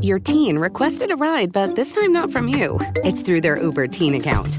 Your teen requested a ride, but this time not from you. It's through their Uber teen account.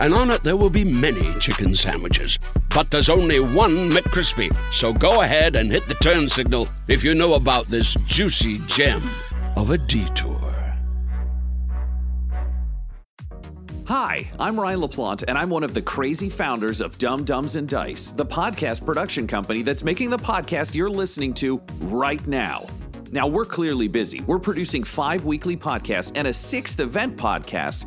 and on it there will be many chicken sandwiches. But there's only one McCrispy. So go ahead and hit the turn signal if you know about this juicy gem of a detour. Hi, I'm Ryan LaPlante, and I'm one of the crazy founders of Dumb Dumbs and Dice, the podcast production company that's making the podcast you're listening to right now. Now, we're clearly busy. We're producing five weekly podcasts and a sixth event podcast,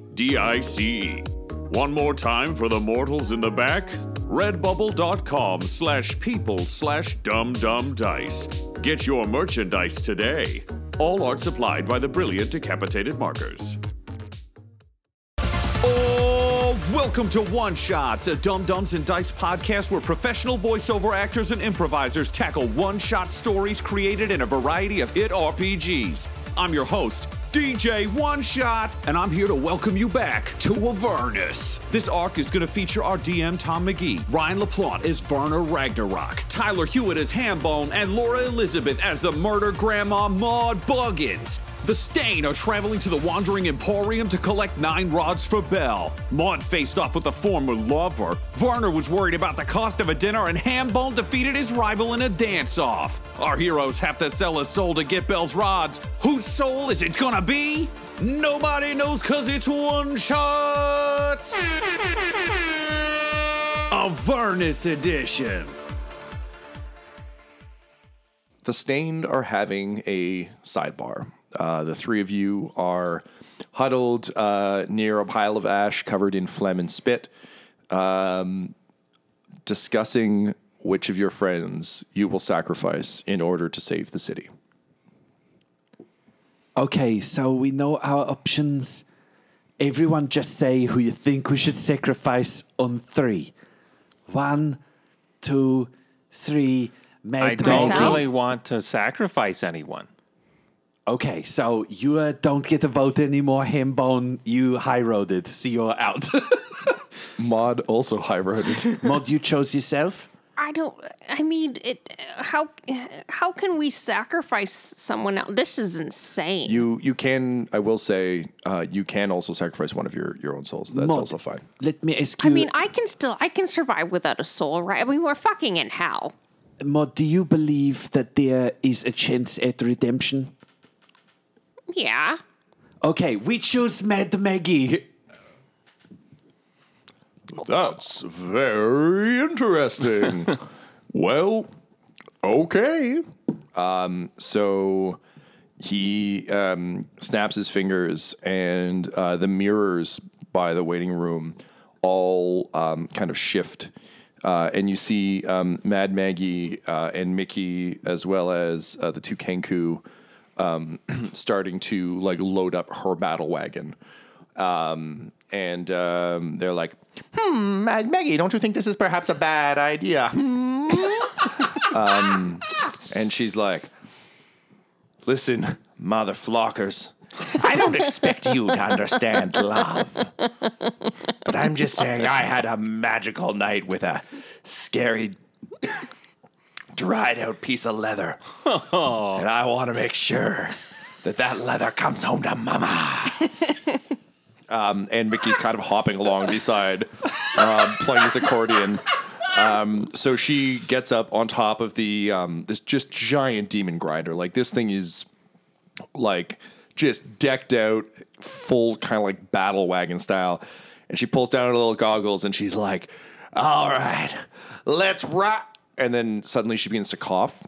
D-I-C-E. One more time for the mortals in the back. Redbubble.com slash people slash dum dum dice. Get your merchandise today. All art supplied by the brilliant decapitated markers. Oh, welcome to One Shots, a Dumb Dumbs and Dice podcast where professional voiceover actors and improvisers tackle one shot stories created in a variety of hit RPGs. I'm your host, DJ One Shot, and I'm here to welcome you back to Avernus. This arc is going to feature our DM Tom McGee, Ryan LaPlante as Werner Ragnarok, Tyler Hewitt as Hambone, and Laura Elizabeth as the murder grandma Maud Buggins. The Stain are traveling to the Wandering Emporium to collect nine rods for Belle. Maud faced off with a former lover. Varner was worried about the cost of a dinner, and Hambone defeated his rival in a dance off. Our heroes have to sell a soul to get Belle's rods. Whose soul is it gonna be? Nobody knows cause it's one shot! A Avernus edition. The Stained are having a sidebar. Uh, the three of you are huddled uh, near a pile of ash covered in phlegm and spit, um, discussing which of your friends you will sacrifice in order to save the city. Okay, so we know our options. Everyone just say who you think we should sacrifice on three. One, two, three. Mad I don't Maggie. really want to sacrifice anyone. Okay, so you uh, don't get a vote anymore, Hambone. You high roaded, so you're out. Maud also high roaded. Maud, you chose yourself? I don't. I mean, it. How how can we sacrifice someone else? This is insane. You you can I will say uh, you can also sacrifice one of your your own souls. That's Maud, also fine. Let me ask you. I mean, I can still. I can survive without a soul, right? I mean, we're fucking in hell. Maud, do you believe that there is a chance at redemption? Yeah. Okay, we choose Mad Maggie. That's very interesting. well, okay. Um, so he um, snaps his fingers, and uh, the mirrors by the waiting room all um, kind of shift. Uh, and you see um, Mad Maggie uh, and Mickey, as well as uh, the two Kenku, um, starting to like load up her battle wagon. Um, and um, they're like, "Hmm, Mad Maggie, don't you think this is perhaps a bad idea?" Um, and she's like, "Listen, mother flockers, I don't expect you to understand love, but I'm just saying I had a magical night with a scary." Dried out piece of leather, and I want to make sure that that leather comes home to mama. Um, and Mickey's kind of hopping along beside, um, playing his accordion. Um, so she gets up on top of the um, this just giant demon grinder. Like this thing is like just decked out, full kind of like battle wagon style. And she pulls down her little goggles and she's like, "All right, let's rock." And then suddenly she begins to cough.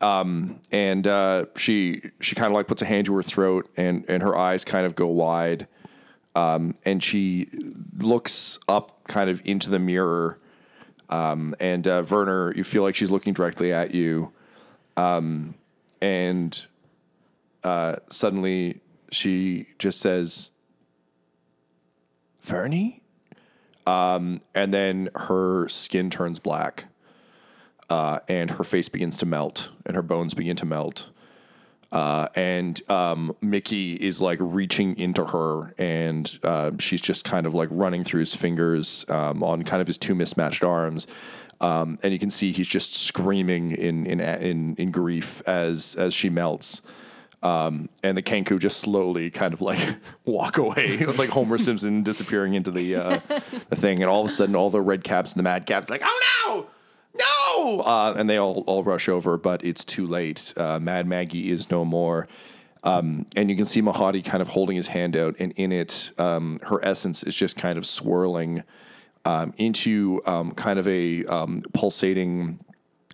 Um, and uh, she she kind of like puts a hand to her throat, and and her eyes kind of go wide, um, and she looks up kind of into the mirror, um, and uh, Werner, you feel like she's looking directly at you, um, and uh, suddenly she just says, "Vernie," um, and then her skin turns black uh, and her face begins to melt and her bones begin to melt. Uh, and um, Mickey is like reaching into her, and uh, she's just kind of like running through his fingers um, on kind of his two mismatched arms. Um, and you can see he's just screaming in in in, in grief as as she melts. Um, and the Kenku just slowly kind of like walk away, like Homer Simpson disappearing into the uh, the thing. And all of a sudden, all the red caps and the mad caps like, oh no, no! Uh, and they all, all rush over, but it's too late. Uh, Mad Maggie is no more. Um, and you can see Mahadi kind of holding his hand out, and in it, um, her essence is just kind of swirling um, into um, kind of a um, pulsating,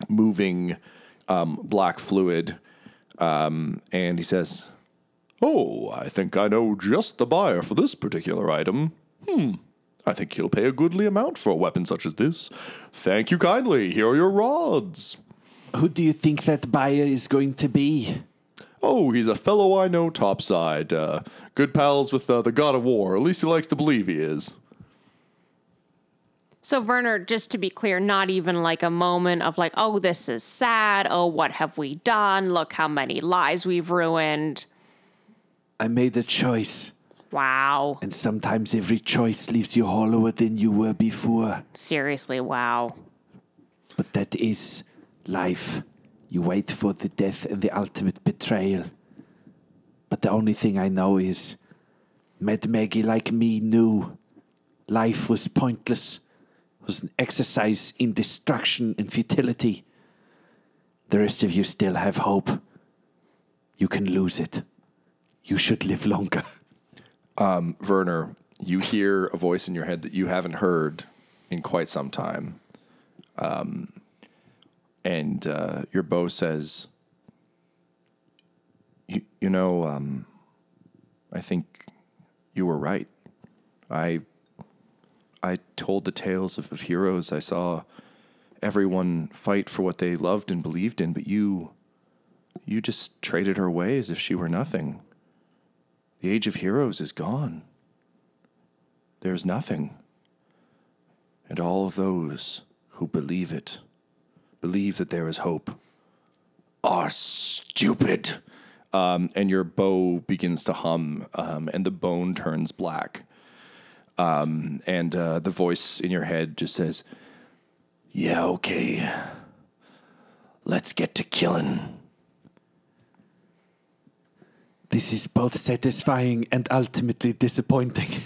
moving um, black fluid. And he says, Oh, I think I know just the buyer for this particular item. Hmm. I think he'll pay a goodly amount for a weapon such as this. Thank you kindly. Here are your rods. Who do you think that buyer is going to be? Oh, he's a fellow I know topside. Uh, good pals with uh, the god of war. At least he likes to believe he is. So Werner, just to be clear, not even like a moment of like, oh, this is sad. Oh, what have we done? Look how many lives we've ruined. I made the choice, Wow. and sometimes every choice leaves you hollower than you were before. Seriously, wow. But that is life. You wait for the death and the ultimate betrayal. But the only thing I know is Mad Maggie, like me, knew life was pointless, was an exercise in destruction and futility. The rest of you still have hope. You can lose it. You should live longer. Um, Werner, you hear a voice in your head that you haven't heard in quite some time. Um, and uh, your bow says, you, know, um, I think you were right. I I told the tales of, of heroes. I saw everyone fight for what they loved and believed in, but you you just traded her away as if she were nothing. The age of heroes is gone. There's nothing. And all of those who believe it, believe that there is hope, are stupid. Um, and your bow begins to hum, um, and the bone turns black. Um, and uh, the voice in your head just says, Yeah, okay. Let's get to killing. This is both satisfying and ultimately disappointing.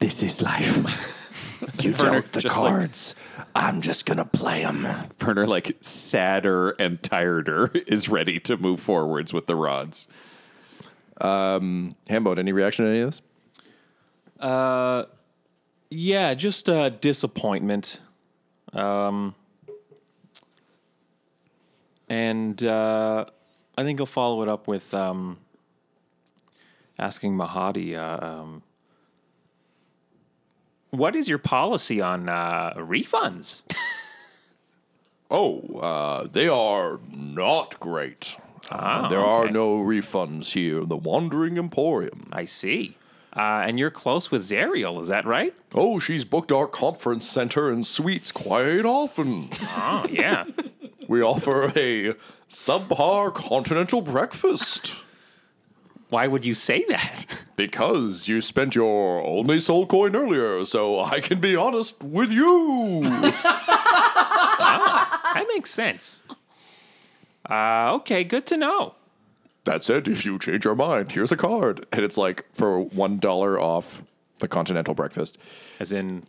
This is life. You Werner dealt the just like- cards. I'm just gonna play them. Werner, like sadder and tireder, is ready to move forwards with the rods. Hambo, any reaction to any of this? Uh, yeah, just uh, disappointment. Um, and uh, I think I'll follow it up with um, asking Mahadi, uh, um, what is your policy on uh, refunds? Oh, uh, they are not great. Uh, there are no refunds here in the Wandering Emporium. I see. Uh, and you're close with Zariel, is that right? Oh, she's booked our conference center and suites quite often. Oh, yeah. We offer a subpar continental breakfast. Why would you say that? Because you spent your only soul coin earlier, so I can be honest with you. That makes sense. Uh, okay, good to know. that said, if you change your mind, here's a card. And it's like for one dollar off the continental breakfast. As in,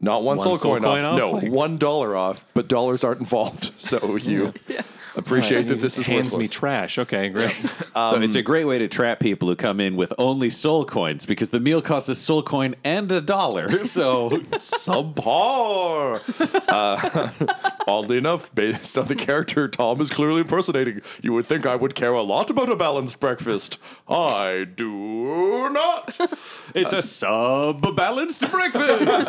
Not one, One soul, soul coin, coin off. off? No, Like- one dollar off, but dollars aren't involved. So you appreciate that this is hands me worthless. trash. Okay, great. So it's a great way to trap people who come in with only soul coins because the meal costs a soul coin and a dollar. So Subpar. uh, oddly enough, based on the character Tom is clearly impersonating, you would think I would care a lot about a balanced breakfast. I do not. it's a sub balanced breakfast.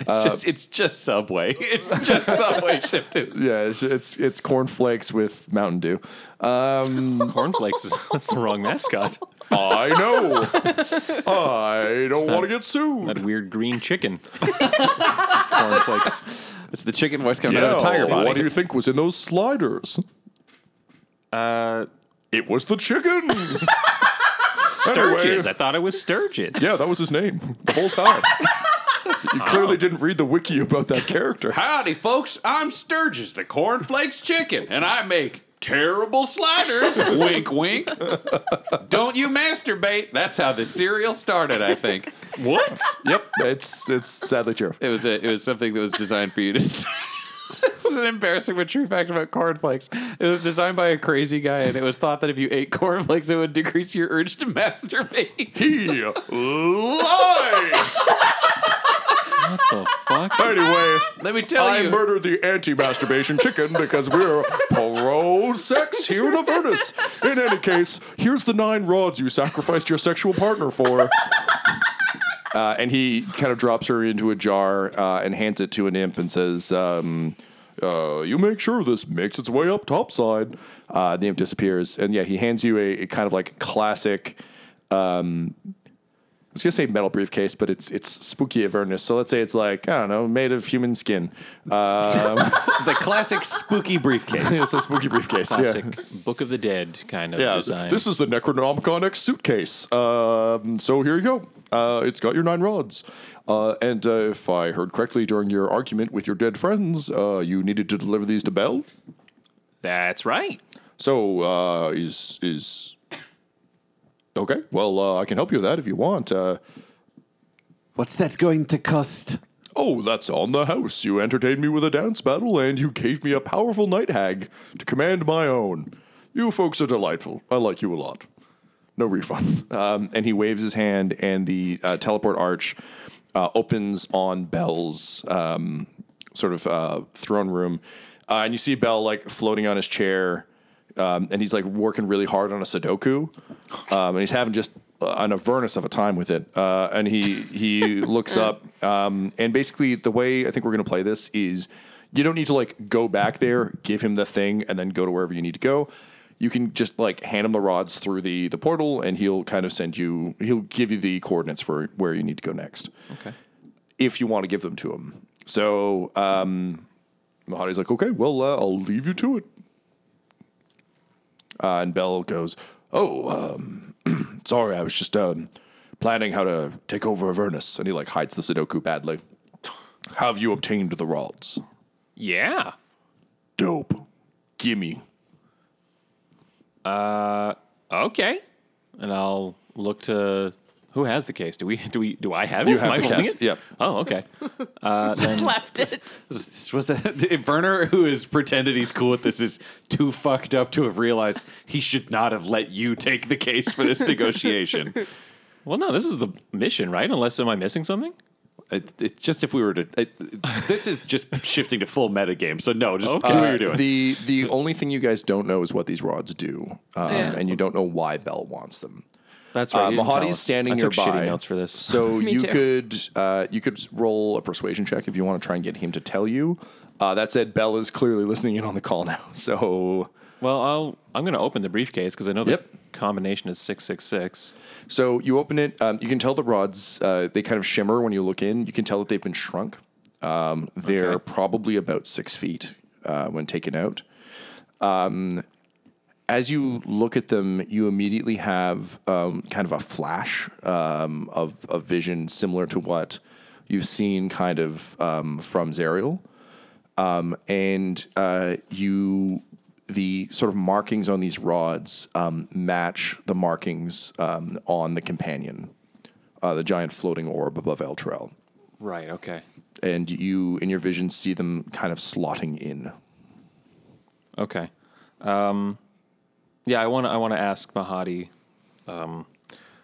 it's just it's just Subway. It's just Subway shifted. Yeah, it's it's, it's cornflakes with Mountain Dew. Um, Cornflakes is that's the wrong mascot. I know. I don't want to get sued. That weird green chicken. It's cornflakes. It's the chicken voice coming out Yeah, of the tiger body. what do you think was in those sliders? Uh, It was the chicken. Sturgis. Anyway. I thought it was Sturgis. Yeah, that was his name the whole time. You clearly didn't read the wiki about that character. Howdy, folks. I'm Sturgis, the cornflakes chicken, and I make terrible sliders. wink, wink. Don't you masturbate. That's how the cereal started, I think. What? Yep, it's it's sadly true. It was a, it was something that was designed for you to. this is an embarrassing but true fact about cornflakes. It was designed by a crazy guy, and it was thought that if you ate cornflakes, it would decrease your urge to masturbate. He lies. The fuck? Anyway, Let me tell I you. murdered the anti-masturbation chicken because we're pro-sex here in Avernus. In any case, here's the nine rods you sacrificed your sexual partner for. Uh, and he kind of drops her into a jar uh, and hands it to an imp and says, um, uh, "You make sure this makes its way up topside." Uh, the imp disappears, and yeah, he hands you a, a kind of like classic. Um, I was gonna say metal briefcase, but it's it's spooky Avernus. So let's say it's like I don't know, made of human skin. Um, the classic spooky briefcase. it's a spooky briefcase. Classic Yeah. Book of the Dead kind of Yeah, design. this is the Necronomicon X suitcase. Um, so here you go. Uh, it's got your nine rods. Uh, and uh, if I heard correctly during your argument with your dead friends, uh, you needed to deliver these to Bell. That's right. So uh, is is okay? Well, uh, I can help you with that if you want. Uh, What's that going to cost? oh, that's on the house. You entertained me with a dance battle, and you gave me a powerful night hag to command my own. You folks are delightful. I like you a lot. No refunds. Um, and he waves his hand, and the uh, teleport arch uh, opens on Bell's um, sort of uh, throne room. Uh, and you see Bell like floating on his chair, um, and he's like working really hard on a Sudoku, um, and he's having just an Avernus of a time with it. Uh, and he he looks up, um, and basically the way I think we're gonna play this is you don't need to like go back there, give him the thing, and then go to wherever you need to go. You can just like hand him the rods through the the portal, and he'll kind of send you. He'll give you the coordinates for where you need to go next. Okay. If you want to give them to him. So um, Mahadi's like, okay, well, uh, I'll leave you to it. Uh, and Bell goes, oh, um, sorry, I was just um, planning how to take over Avernus. And he like hides the Sudoku badly. Have you obtained the rods? Yeah. Dope. Gimme. Uh, okay. And I'll look to who has the case. Do we? Do we? Do I have it? You have Am I the holding case, it? yep. Oh, okay. Uh, Just then left it. This was a, Werner, who has pretended he's cool with this, is too fucked up to have realized he should not have let you take the case for this negotiation. well, no, this is the mission, right? Unless am I missing something? It's, it's just if we were to. It, this is just shifting to full meta game. So no, just Okay. do what Uh, you're doing. The the only thing you guys don't know is what these rods do, um, Yeah. and you don't know why Bell wants them. That's right. Uh, you Mahadi's standing I took nearby. shitty notes for this. So Me you too. could uh, you could roll a persuasion check if you want to try and get him to tell you. Uh, that said, Bell is clearly listening in on the call now. So Well, I'll I'm going to open the briefcase because I know the Yep. combination is six six six. so you open it. Um, you can tell the rods uh, they kind of shimmer when you look in. You can tell that they've been shrunk. Um, they're Okay. probably about six feet uh, when taken out. Um, as you look at them, you immediately have um, kind of a flash um, of, of vision similar to what you've seen kind of um, from Zariel. Um, and uh, you, the sort of markings on these rods um, match the markings um, on the companion, uh, the giant floating orb above Elturel. Right. Okay. And you, in your vision, see them kind of slotting in. Okay. Um, yeah, I want to I want to ask Mahadi.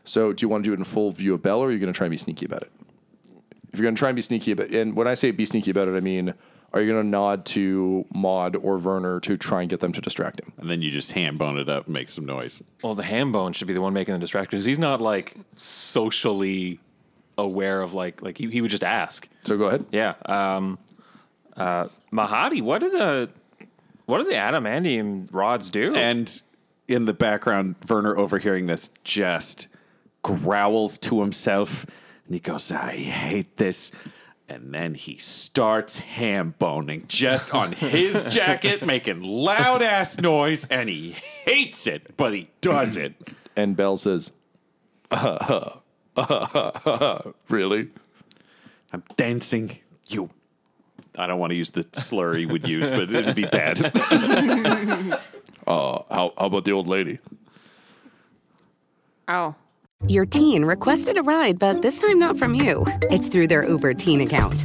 So, do you want to do it in full view of Bell, or are you going to try and be sneaky about it? If you're going to try and be sneaky about, it, and when I say be sneaky about it, I mean, are you going to nod to Maud or Werner to try and get them to distract him? and then you just hand bone it up and make some noise. Well, the ham bone should be the one making the distraction. 'cause He's not like socially aware of like like he, he would just ask. So, go ahead. Yeah. Um, uh, Mahadi, what do the what do the adamantium rods do? And in the background, Werner overhearing this just growls to himself and he goes, I hate this. And then he starts ham boning just on his jacket, making loud ass noise, and he hates it, but he does it. And Bell says, uh-huh, uh-huh, uh-huh, "Really? I'm dancing. You. I don't want to use the slur he would use, but it'd be bad. Uh, how, how about the old lady?" Oh. Your teen requested a ride, but this time not from you. It's through their Uber teen account.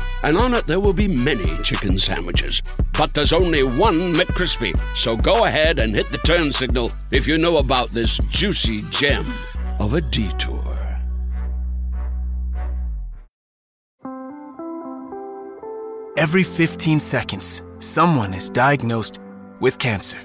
and on it there will be many chicken sandwiches. But there's only one McCrispy. So go ahead and hit the turn signal if you know about this juicy gem of a detour. Every 15 seconds, someone is diagnosed with cancer.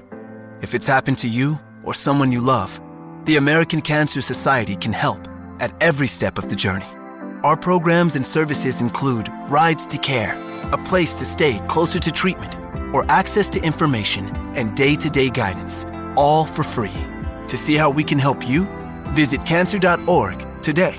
If it's happened to you or someone you love, the American Cancer Society can help at every step of the journey. Our programs and services include Rides to Care, a place to stay closer to treatment, or access to information and day to day guidance, all for free. To see how we can help you, visit cancer.org today.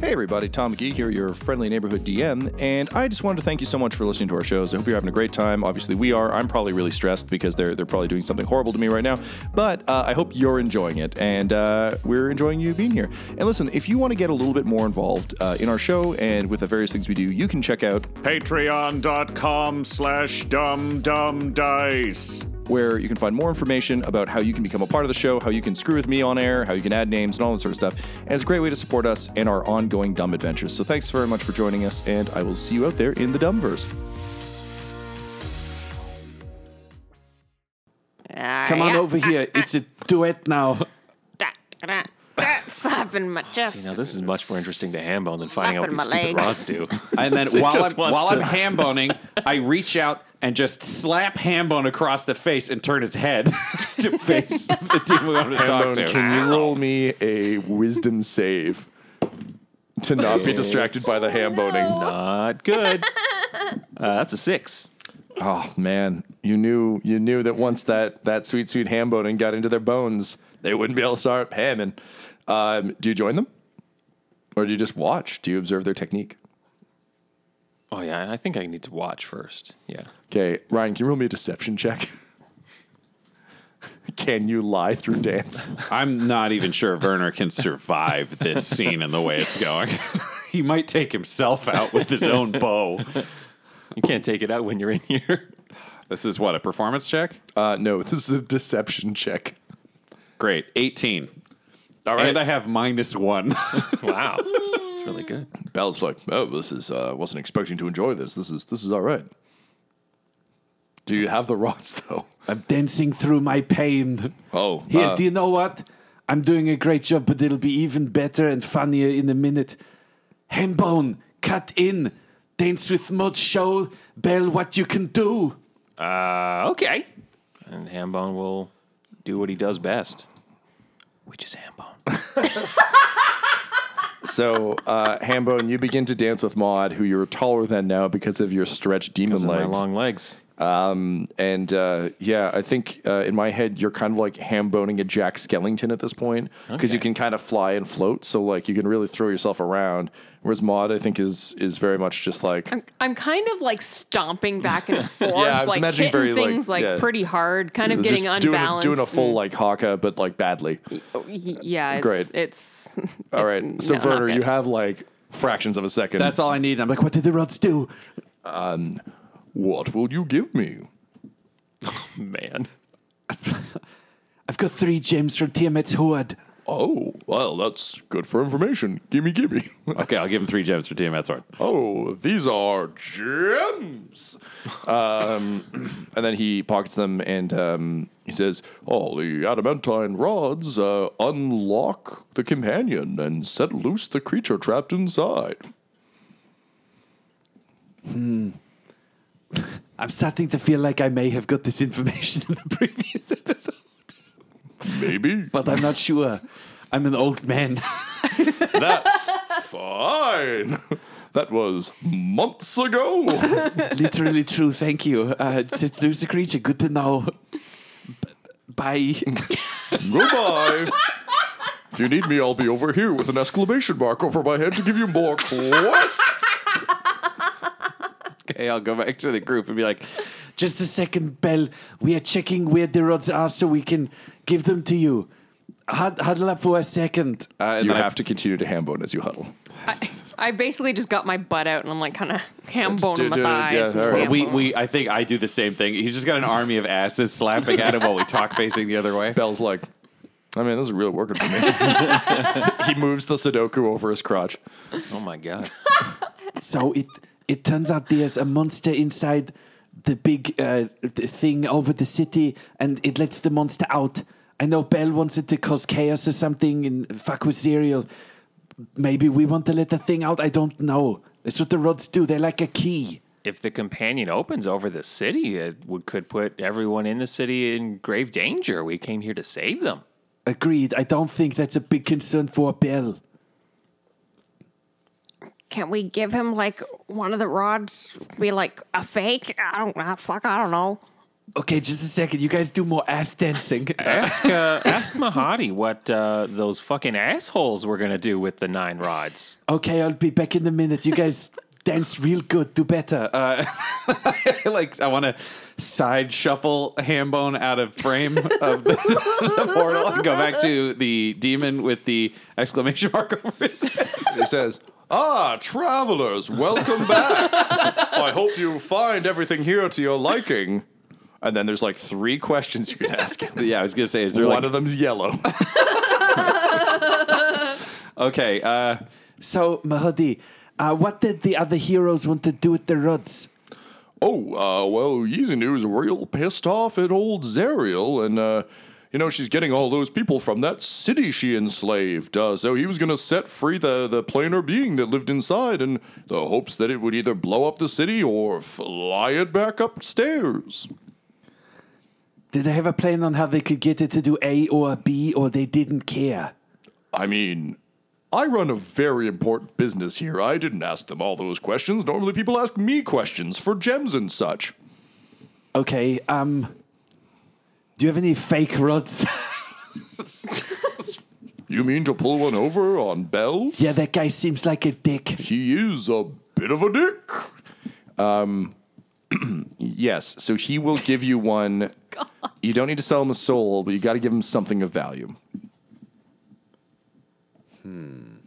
Hey everybody, Tom McGee here, your friendly neighborhood DM, and I just wanted to thank you so much for listening to our shows. I hope you're having a great time. Obviously, we are. I'm probably really stressed because they're they're probably doing something horrible to me right now, but uh, I hope you're enjoying it, and uh, we're enjoying you being here. And listen, if you want to get a little bit more involved uh, in our show and with the various things we do, you can check out Patreon.com slash dumb dumb dice. Where you can find more information about how you can become a part of the show, how you can screw with me on air, how you can add names, and all that sort of stuff. And it's a great way to support us and our ongoing dumb adventures. So thanks very much for joining us, and I will see you out there in the Dumbverse. Ah, Come on over ah, here. Ah. It's a duet now. Slapping my chest. You know, this is much more interesting to Hambone than finding out what Slapping these my stupid legs. rods do. And then while I'm, wants while to- I'm ham boning, I reach out and just slap Hambone across the face and turn his head to face the demon we want to talk Hambone, to. can you roll me a wisdom save to not be distracted by the ham boning? Not good. Uh, that's a six. Oh man, you knew you knew that once that that sweet sweet ham boning got into their bones, they wouldn't be able to start hamming. Um, do you join them, or do you just watch? Do you observe their technique? Oh yeah, I think I need to watch first. Yeah. Okay, Ryan, can you roll me a deception check? can you lie through dance? I'm not even sure Werner can survive this scene and the way it's going. he might take himself out with his own bow. You can't take it out when you're in here. This is what a performance check. Uh, no, this is a deception check. Great, 18. All right. And I have minus one. Wow. It's really good. Bell's like, oh, this is. Uh, wasn't expecting to enjoy this. This is. This is all right. Do you have the rods though? I'm dancing through my pain. Oh, Here, uh, do you know what? I'm doing a great job, but it'll be even better and funnier in a minute. Hambone, cut in. Dance with Maud, show Bell what you can do. Uh, okay. And Hambone will do what he does best, which is Hambone. So, uh, Hambone, you begin to dance with Maud, who you're taller than now because of your stretched demon Because of my legs. long legs. Um, and uh, yeah, I think uh, in my head you're kind of like hamboning a Jack Skellington at this point because you can kind of fly and float, so like you can really throw yourself around. Whereas Maud, I think, is is very much just like I'm, I'm kind of like stomping back and forth, Yeah, I was like imagining hitting very, like, things like, yeah. pretty hard, kind of just getting doing a, unbalanced. doing a full like haka, but like badly. yeah, it's, Great. It's All it's right, so no, Werner, you have like fractions of a second. That's all I need. I'm like, what did the rods do? Um, what will you give me? Oh, Man. I've got three gems from Tiamat's hoard. Oh, well, that's good for information. Gimme, gimme. okay, I'll give him three gems for Tiamat's hoard. Oh, these are gems. um, and then he pockets them and um, he says, "Oh, the adamantine rods uh, unlock the companion and set loose the creature trapped inside." Hmm. I'm starting to feel like I may have got this information in the previous episode, Maybe. but I'm not sure. I'm an old man. That's fine. That was months ago. Literally true. Thank you. Uh, to lose a creature. Good to know. B- Bye. Goodbye. If you need me, I'll be over here with an exclamation mark over my head to give you more quests. Okay, I'll go back to the group and be like, Just a second, Bell. We are checking where the rods are so we can give them to you. Hud- huddle up for a second. uh, and You then I- have to continue to hambone as you huddle. I, I basically just got my butt out and I'm like kind of ham Do- boning my do- thighs. yeah, and all right. ham we, we, I think I do the same thing. He's just got an army of asses slapping at him while we talk facing the other way. Bell's like, I mean, this is really working for me. he moves the Sudoku over his crotch. Oh my god. So it it turns out there's a monster inside the big uh, th- thing over the city, and it lets the monster out. I know Bell wants it to cause chaos or something and fuck with Zariel. Maybe we want to let the thing out. I don't know. That's what the rods do. They're like a key. If the companion opens over the city, it would, could put everyone in the city in grave danger. We came here to save them. Agreed. I don't think that's a big concern for Bell. Can we give him like one of the rods? Be like a fake? I don't know. Fuck, I don't know. Okay, just a second. You guys do more ass dancing. Ask uh, ask Mahadi what uh, those fucking assholes were gonna do with the nine rods. Okay, I'll be back in a minute. You guys dance real good. Do better. Uh, like I want to side shuffle Hambone out of frame of the, the portal and go back to the demon with the exclamation mark over his head. He says, Ah, travelers, welcome back. I hope you find everything here to your liking. And then there's like three questions you can ask him. Yeah, I was gonna say, is there One like of them's yellow. okay? Uh, So, Mahadi, uh, what did the other heroes want to do with the rods? oh, uh, well, Yizinu's real pissed off at old Zariel, and, uh, you know, she's getting all those people from that city she enslaved. Uh, so he was going to set free the, the planar being that lived inside in the hopes that it would either blow up the city or fly it back upstairs. Did they have a plan on how they could get it to do A or B, or they didn't care? I mean, I run a very important business here. I didn't ask them all those questions. Normally, people ask me questions for gems and such. Okay, um, do you have any fake rods? You mean to pull one over on Bell? yeah, that guy seems like a dick. He is a bit of a dick. Um, yes, so he will give you one. You don't need to sell him a soul, but you got to give him something of value. Hmm.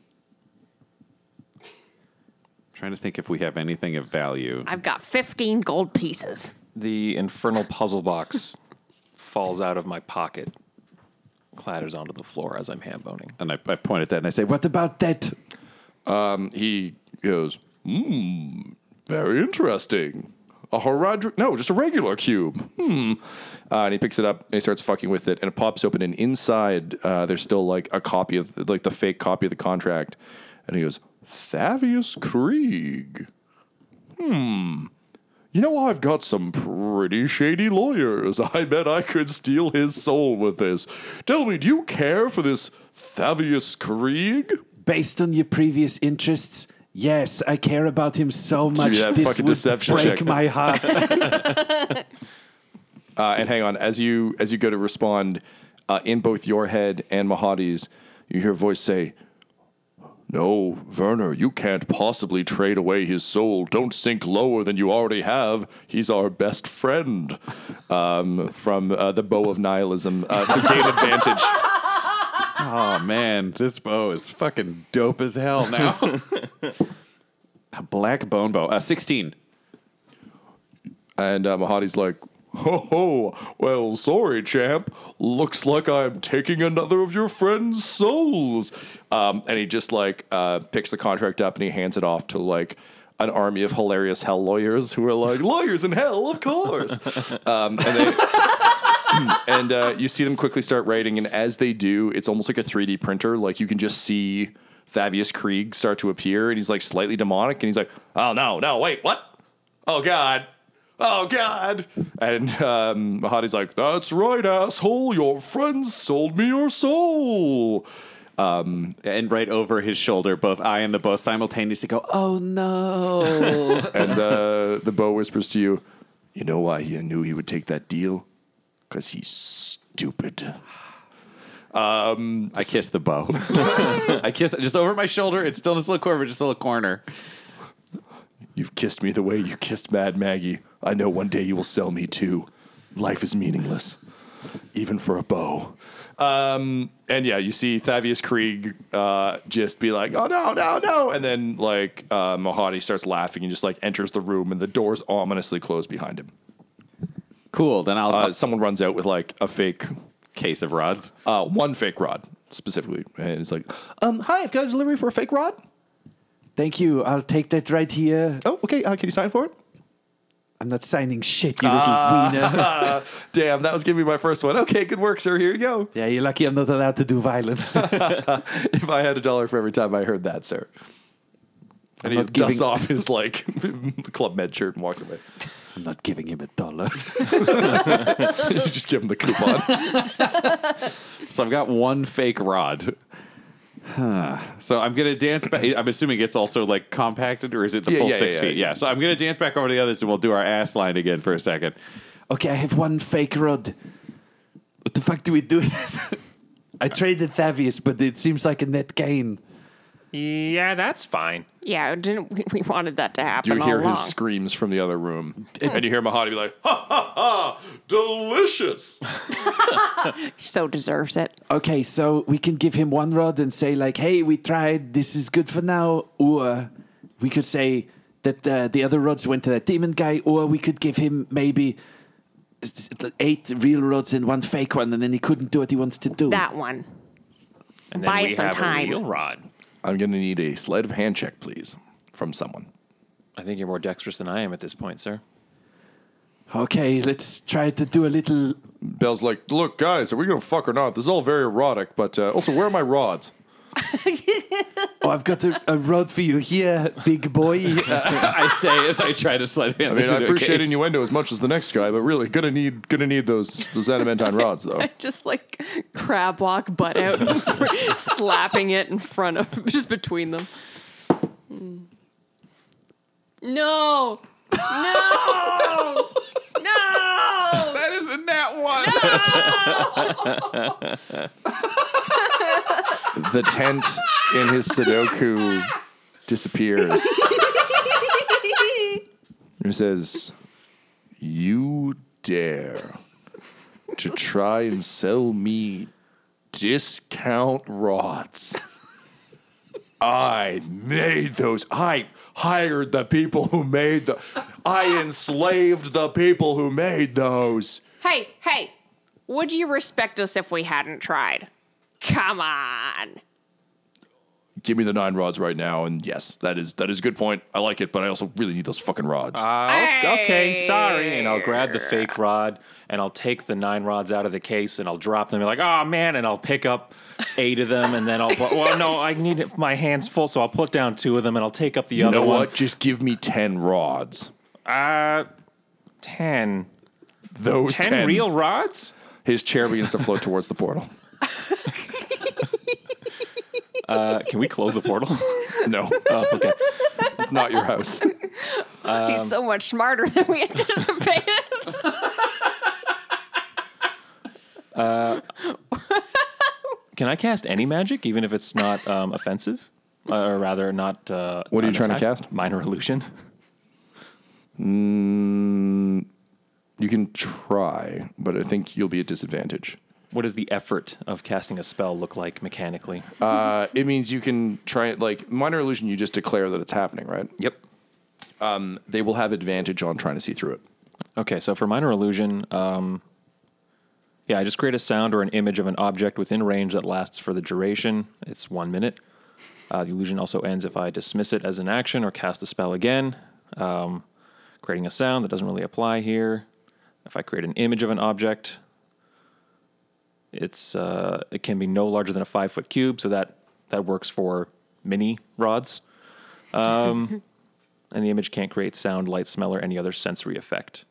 Trying to think if we have anything of value. I've got 15 gold pieces. The infernal puzzle box falls out of my pocket, clatters onto the floor as I'm ham boning. And I, I point at that and I say, "What about that?" He goes, hmm, very interesting. A Horadric, no, just a regular cube. Hmm. Uh, and he picks it up and he starts fucking with it, and it pops open. And inside, uh, there's still like a copy of, like the fake copy of the contract. And he goes, Thavius Kreeg. Hmm. You know, I've got some pretty shady lawyers. I bet I could steal his soul with this. Tell me, do you care for this Thavius Kreeg? Based on your previous interests, yes, I care about him so much. that This fucking would deception break check. my heart. Uh, and hang on, as you as you go to respond, uh, in both your head and Mahadi's, you hear a voice say, "No, Werner, you can't possibly trade away his soul. Don't sink lower than you already have. He's our best friend." Um, from uh, the bow of nihilism, uh, so gain advantage. Oh man, this bow is fucking dope as hell now. a black bone bow. Uh, Sixteen. And uh, Mahadi's like, ho ho, well, sorry, champ. Looks like I'm taking another of your friend's souls. Um, and he just like uh, picks the contract up and he hands it off to like an army of hilarious hell lawyers who are like, lawyers in hell, of course. um, and they. and uh, you see them quickly start writing, and as they do, it's almost like a 3D printer. Like you can just see Thavius Kreeg start to appear, and he's like slightly demonic, and he's like, "Oh no, no, wait, what? Oh god, oh god!" And um, Mahadi's like, "That's right, asshole. Your friends sold me your soul." And right over his shoulder, both I and the bow simultaneously go, "Oh no!" And uh, the bow whispers to you, "You know why he knew he would take that deal? Because he's stupid." I kiss the bow. I kiss it just over my shoulder. It's still in this little corner, just a little corner. You've kissed me the way you kissed Mad Maggie. I know one day you will sell me too. Life is meaningless, even for a bow. Um, and yeah, you see Thavius Kreeg uh, just be like, "Oh no, no, no!" And then like uh, Mahadi starts laughing and just like enters the room, and the doors ominously close behind him. Cool. Then I'll Uh, someone runs out with like a fake, case of rods. uh, one fake rod specifically, and it's like, "Um, hi, I've got a delivery for a fake rod." Thank you. I'll take that right here. Oh, okay. Uh, can you sign for it? I'm not signing shit, you little Ah. wiener. Damn, that was giving me my first one. Okay, good work, sir. Here you go. Yeah, you're lucky I'm not allowed to do violence. if I had a dollar for every time I heard that, sir. And he not dusts giving- off his like Club Med shirt and walks away. I'm not giving him a dollar. you just give him the coupon. So I've got one fake rod. Huh. So I'm gonna dance back. I'm assuming it's also like compacted, or is it the Yeah, full yeah, six yeah, feet? yeah. Yeah. So I'm gonna dance back over to the others, and we'll do our ass line again for a second. Okay, I have one fake rod. What the fuck do we do? I traded Thavius, but it seems like a net gain. Yeah, that's fine. Yeah, didn't we, we wanted that to happen You hear along. his screams from the other room, and you hear Mahadi be like, "Ha ha ha! Delicious!" so deserves it. Okay, so we can give him one rod and say like, "Hey, we tried. This is good for now." Or we could say that uh, the other rods went to that demon guy. Or we could give him maybe s- s- eight real rods and one fake one, and then he couldn't do what he wants to do. That one. And Buy we some have time. a real rod. I'm going to need a sleight of hand check, please, from someone. I think you're more dexterous than I am at this point, sir. Okay, let's try to do a little. Bell's like, look, guys, are we going to fuck or not? This is all very erotic, but uh, also, where are my rods? Oh, I've got a, a rod for you here, big boy. I say as I try to slide I him. mean, I appreciate innuendo as much as the next guy, but really, gonna need gonna need those those adamantine rods, though. I Just like crab walk butt out, slapping it in front of, just between them. Mm. No! No! No! That is a nat one. The tent in his Sudoku disappears. He says, You dare to try and sell me discount rods. I made those. I hired the people who made the. I enslaved the people who made those. Hey, hey! Would you respect us if we hadn't tried? Come on! Give me the nine rods right now, and yes, that is that is a good point. I like it, but I also really need those fucking rods. Uh, okay, sorry. And I'll grab the fake rod and I'll take the nine rods out of the case and I'll drop them. You're like, oh man, and I'll pick up eight of them and then I'll. Put, Well, no, I need my hands full, so I'll put down two of them and I'll take up the other. you other know one. what? Just give me ten rods. Uh, ten. Those Ten, 10. real rods? His chair begins to float towards the portal. Uh, can we close the portal? No, oh, okay. it's not your house. He's so much smarter than we anticipated. Can I cast any magic, even if it's not um, offensive, uh, or rather, not? Uh, What are you an trying to cast? Minor illusion. Mm, you can try, but I think you'll be at disadvantage. What does the effort of casting a spell look like mechanically? Uh, it means you can try it like minor illusion. You just declare that it's happening, right? Yep. Um, they will have advantage on trying to see through it. Okay, so for minor illusion, um, yeah, I just create a sound or an image of an object within range that lasts for the duration. It's one minute. Uh, the illusion also ends if I dismiss it as an action or cast the spell again. Um, creating a sound that doesn't really apply here. If I create an image of an object, it's uh, it can be no larger than a five foot cube, so that that works for mini rods. Um, and the image can't create sound, light, smell, or any other sensory effect.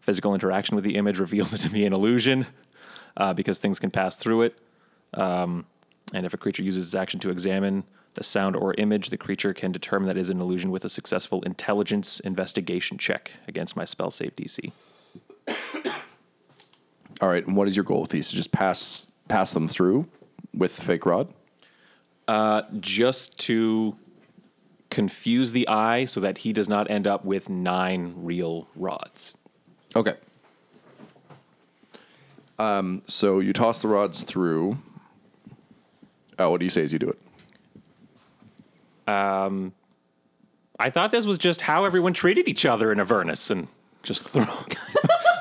Physical interaction with the image reveals it to be an illusion uh, because things can pass through it. Um, and if a creature uses its action to examine the sound or image, the creature can determine that is an illusion with a successful intelligence investigation check against my spell save DC. All right, and what is your goal with these? To just pass pass them through with the fake rod? Uh, just to confuse the eye so that he does not end up with nine real rods. Okay. Um, so you toss the rods through. Oh, what do you say as you do it? Um, I thought this was just how everyone treated each other in Avernus, and just throw.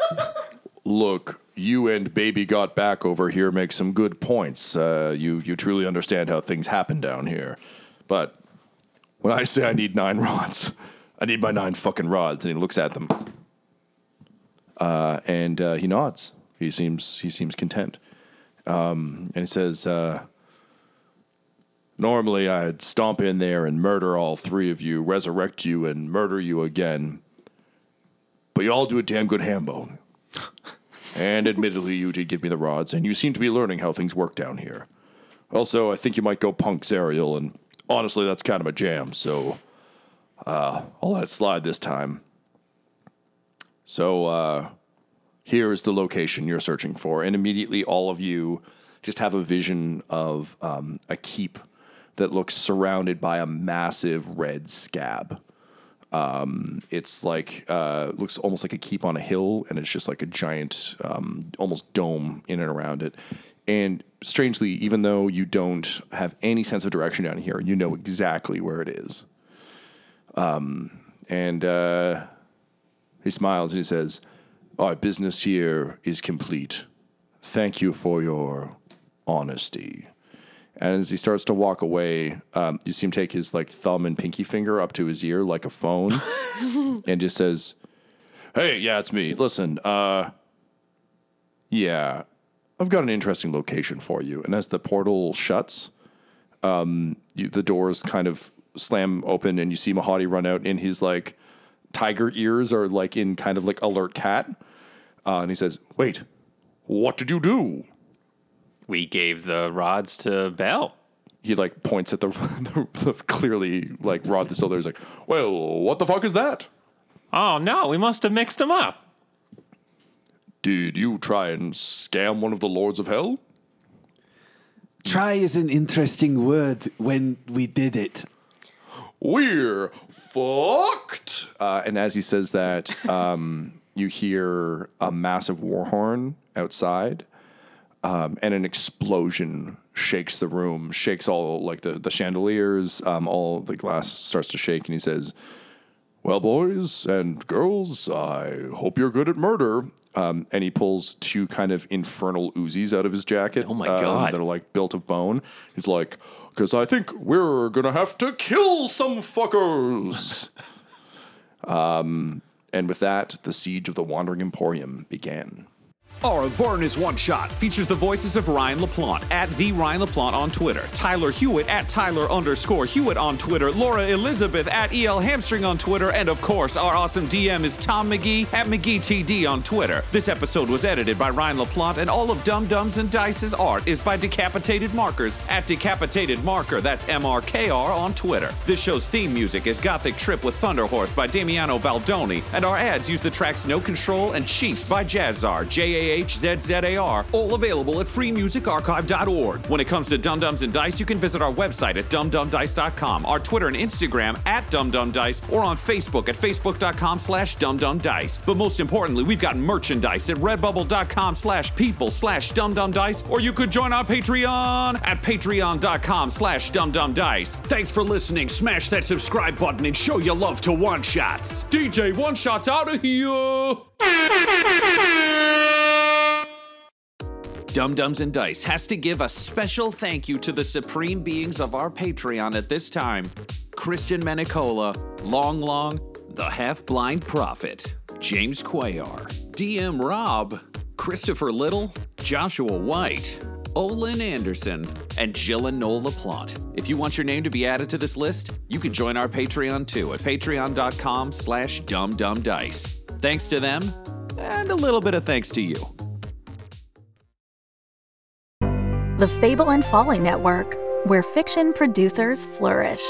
Look, you and Baby Got Back over here make some good points. Uh, you you truly understand how things happen down here. But when I say I need nine rods, I need my nine fucking rods. And he looks at them, uh, and uh, he nods. He seems he seems content, um, and he says, uh, "Normally, I'd stomp in there and murder all three of you, resurrect you, and murder you again. But you all do a damn good hambo." And admittedly, you did give me the rods, and you seem to be learning how things work down here. Also, I think you might go punk Zariel, and honestly, that's kind of a jam, so uh, I'll let it slide this time. So, uh, here is the location you're searching for, and immediately all of you just have a vision of um, a keep that looks surrounded by a massive red scab. Um, it's like uh, looks almost like a keep on a hill, and it's just like a giant, um, almost dome in and around it. And strangely, even though you don't have any sense of direction down here, you know exactly where it is. Um, and uh, he smiles and he says, Our business here is complete. Thank you for your honesty. And as he starts to walk away, um, you see him take his like thumb and pinky finger up to his ear like a phone, and just says, "Hey, yeah, it's me. Listen, uh, yeah, I've got an interesting location for you." And as the portal shuts, um, you, the doors kind of slam open, and you see Mahadi run out, and his like tiger ears are like in kind of like alert cat, uh, and he says, "Wait, what did you do?" We gave the rods to Bel. He like points at the, the, the clearly like rod that's still there. He's like, "Well, what the fuck is that?" Oh no, we must have mixed them up. Did you try and scam one of the lords of hell? Try is an interesting word when we did it. We're fucked. Uh, and as he says that, um, you hear a massive war horn outside, um, and an explosion shakes the room, shakes all like the the chandeliers, um, all the glass starts to shake, and he says, "Well, boys and girls, I hope you're good at murder." Um, and he pulls two kind of infernal Uzis out of his jacket. Oh my um, God. That are like built of bone. He's like, "Because I think we're gonna have to kill some fuckers." um, and with that, the siege of the Wandering Emporium began. Avernus One Shot features the voices of Ryan LaPlante at the Ryan LaPlante on Twitter, Tyler Hewitt at Tyler underscore Hewitt on Twitter, Laura Elizabeth at EL Hamstring on Twitter, and of course, our awesome DM is Tom McGee at McGeeTD on Twitter. This episode was edited by Ryan LaPlante, and all of Dumb Dumbs and Dice's art is by Decapitated Markers at Decapitated Marker. That's MRKR on Twitter. This show's theme music is Gothic Trip with Thunder Horse by Damiano Baldoni, and our ads use the tracks No Control and Chiefs by Jahzzar, J A H Z Z A R, all available at freemusicarchive.org. When it comes to Dumb Dumbs and Dice, you can visit our website at dumdumdice.com, our Twitter and Instagram at dumdumdice, or on Facebook at facebook.com slash dumdumdice. But most importantly, we've got merchandise at redbubble.com slash people slash dumdumdice, or you could join our Patreon at patreon.com slash dumdumdice. Thanks for listening. Smash that subscribe button and show your love to One Shots. DJ One Shots out of here. Dumb Dumbs and Dice has to give a special thank you to the supreme beings of our Patreon at this time Christian Menicola, Long Long, the Half Blind Prophet, James Cuellar, DM Rob, Christopher Little, Joshua White, Olin Anderson, and Jill and Noel LaPlante. If you want your name to be added to this list, you can join our Patreon too at patreon.com slash dumdumdice. Thanks to them, and a little bit of thanks to you. The Fable and Folly Network, where fiction producers flourish.